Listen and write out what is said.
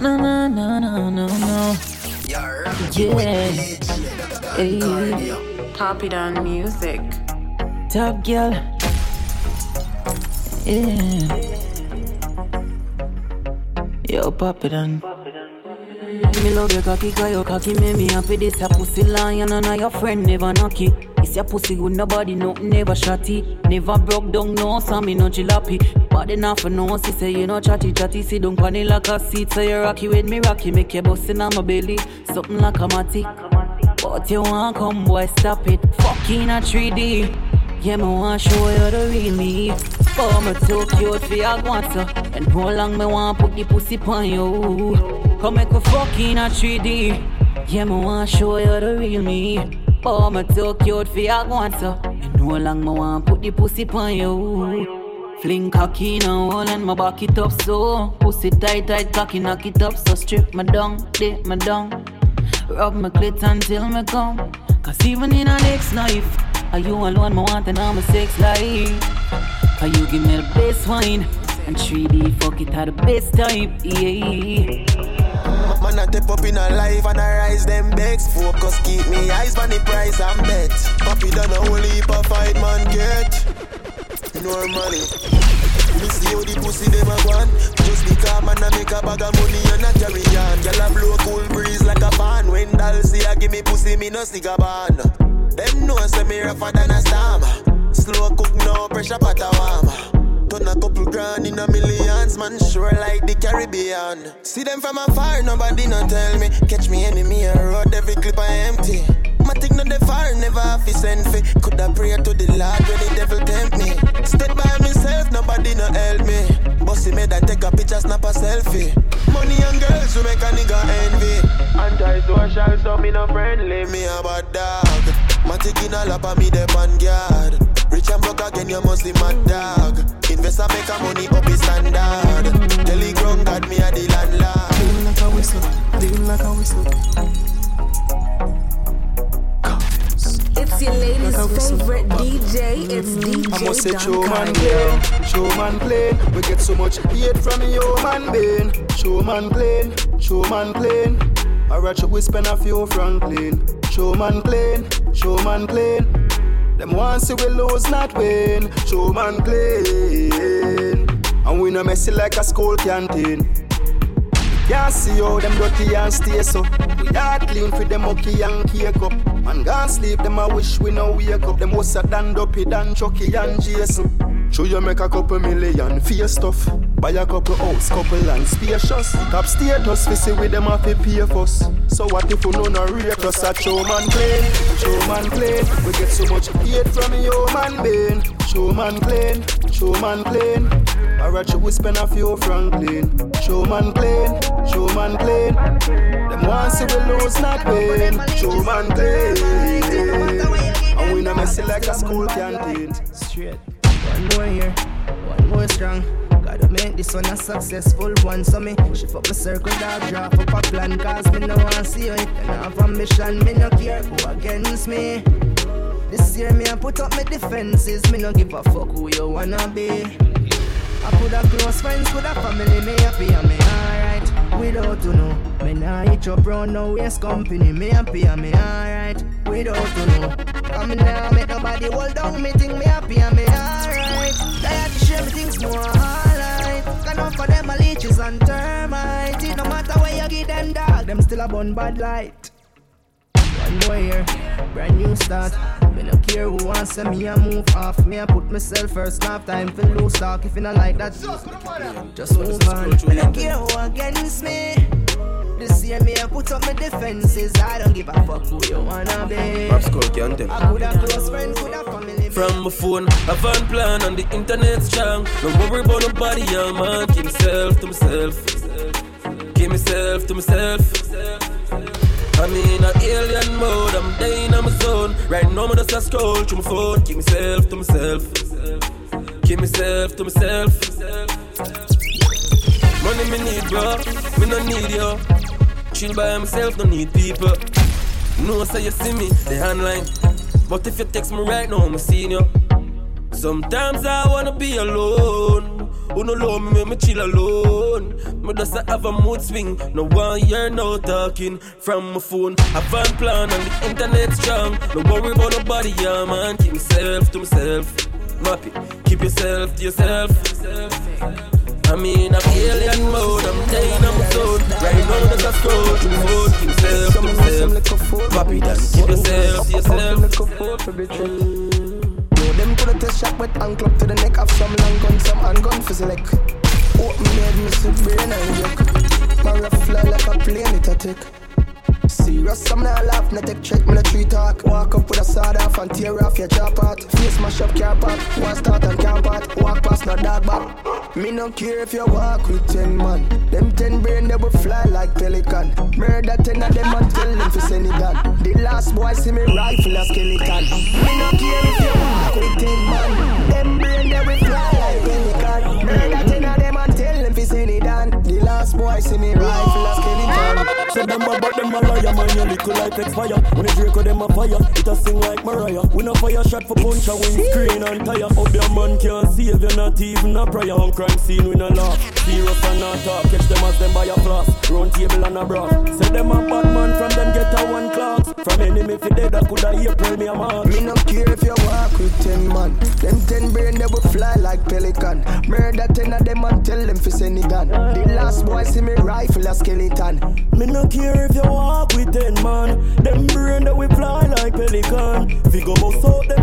no, no, no, no, no, no. Yeah. Hey. Papi Don Musiq. Top girl. Yeah. Yo, pop it on. Me love your cocky, cause your cocky make me happy. This a pussy lion and your friend never knock it. It's your pussy with nobody, no, never shotty. Never broke down, no, so me no chillapi. Body not for no, she say you know chatty chatty. See don't funny like a seat, so you rocky with me rocky. Make your bust on my belly, something like a matty. But you want come, boy, stop it. Fucking a 3D. Yeah, me want show you the real me. Oh, me too cute for your guanta. And how long me want put the pussy on you. Come make a fucking a 3D. Yeah, me want show you the real me. Oh, me too cute for your guanta. And how long me want put the pussy on you. Fling cocky now, all and my back it up so. Pussy tight, tight, cocky knock it up so. Strip my down, dip my down. Rub my clit until me come. Cause even in a next life, are you alone, me want and I'm a sex life. Are you give me the best wine. And 3D fuck it at the best time, yeah. Man, I step up in a life and I rise them begs. Focus, keep me eyes on the price and bet. Papi done a whole heap of fight, man, get. Normally. See how the pussy them a gone Just because man I make a bag of money and I carry on Girl I blow cool breeze like a fan When doll see I give me pussy me no a ban Them know say me rougher than a storm Slow cook no pressure pot a warm Turn a couple grand in a millions Man sure like the Caribbean See them from afar nobody no tell me Catch me enemy a road every clip I empty my thing not the far, never have to send fi. Coulda pray to the Lord when the devil tempt me. Step by myself, nobody no help me. Bossy made I take a picture, snap a selfie. Money and girls who make a nigga envy. Anti-social, so me no friendly. Me a bad dog. My taking a lap me the vanguard. Rich and broke again, you must be mad dog. Investor make a money up his standard. Telegram got me a the landlord. Feeling like a whistle, feeling like a whistle. It's your lady's favorite DJ. It's DJ I must say, Don show man plain, show man plain. We get so much hate from yo man being. Showman plain, show man plain. I ratchet we spend a few Franklin. Show man plain, show man plain. Them want see we lose, not win. Show man plain. And we no messy like a school canteen. Can't see how them dirty and stay so. We heart clean for them mucky and cake up. Man can't sleep, them I wish we no wake up. Them was a dan dopey than Chucky and Jason. Show you make a couple million fear stuff. Buy a couple house, couple land spacious. Top status, we see with them have to pay us. So what if we no no rate us a show man clean, show man clean. We get so much hate from you man being. Show man clean, show man clean. I ratchet we spend a few Franklin. Show man clean, show man clean. Them see we lose, not win. Show man clean. And we no messy like a school canteen. Straight. One more here, one more strong. Gotta make this one a successful one. So me shift up my circle, dog, drop up a plan. Cause me no want see you if you have ambition. Me no care who against me. This year me I put up my defenses. Me no give a fuck who you wanna be. I put a close friends, put a family, me happy and me alright. Without to know, me nah hit your round no waste company, me happy and me alright. Without to know, come now make nobody hold down me think me happy and me alright. I Tired to share me things more alright. Can offer them a leeches and termites. It no matter where you give them dog, them still a bun bad light. One more year, brand new start. Me no care who wants to me, I move off. Me, I put myself first, not have time for lose talk. If you not like that, just move on. Me no care who against me. This year, me, I put up my defenses. I don't give a fuck who you wanna be. Rap Skull can't. I could have close friends, could have family. From my phone, I van plan on the internet strong. No worry about nobody, I'm. Keep myself to myself. Keep myself to myself. I'm in a alien mode, I'm dying on my zone. Right now, I'm just a scroll through my phone. Keep myself to myself. Keep myself to myself. Money me need, bro. Me no need you. Chill by myself, no need people. No, say you see me, the handline. But if you text me right now, I'm seeing you. Sometimes I wanna be alone. Who no love me, me chill alone. Me just a have a mood swing. No one year, no talking from my phone. Have a plan on the internet strong. No worry about nobody, yeah, man. Keep myself to myself. Happy. Keep yourself to yourself. I mean, I'm alien zone. Right now, there's a scroll to the phone. Keep yourself to myself. Papi, then keep yourself to yourself. Yo, them coulda test shot with and club to the neck of some long gun, some handgun for select. Open made me sit brain and joke. Man, rough fly like a plane, it a take. Serious, I'm not laugh, not take check, me no tree talk. Walk up with a sword off and tear off your jaw part. Face mash up car park, one start and camp part. Me no care if you walk with ten man. Them ten brain they will fly like pelican. Murder ten of them and tell them fi send it down. The last boy see me rifle a skeleton. Me no care if you walk with ten man. Them a but them a liar, man, you little like expire. When the Draco them a fire, it a sing like Mariah. We no fire shot for punch a windscreen and tire. Up your man can't save you, not even a prayer. On crime scene we no laugh, serious and not talk. Catch them as them buy a floss, round table and a broth. Say them a bad man from them get a one class. From enemy fi dead, I coulda April me a march. Me no care if you with ten man. Them ten brain they will fly like pelican. Murder ten of them and tell them fi send down. The last boy see me rifle a skeleton. Me no care if you walk with ten man. Them brain that we fly like pelican. Fi go bust out them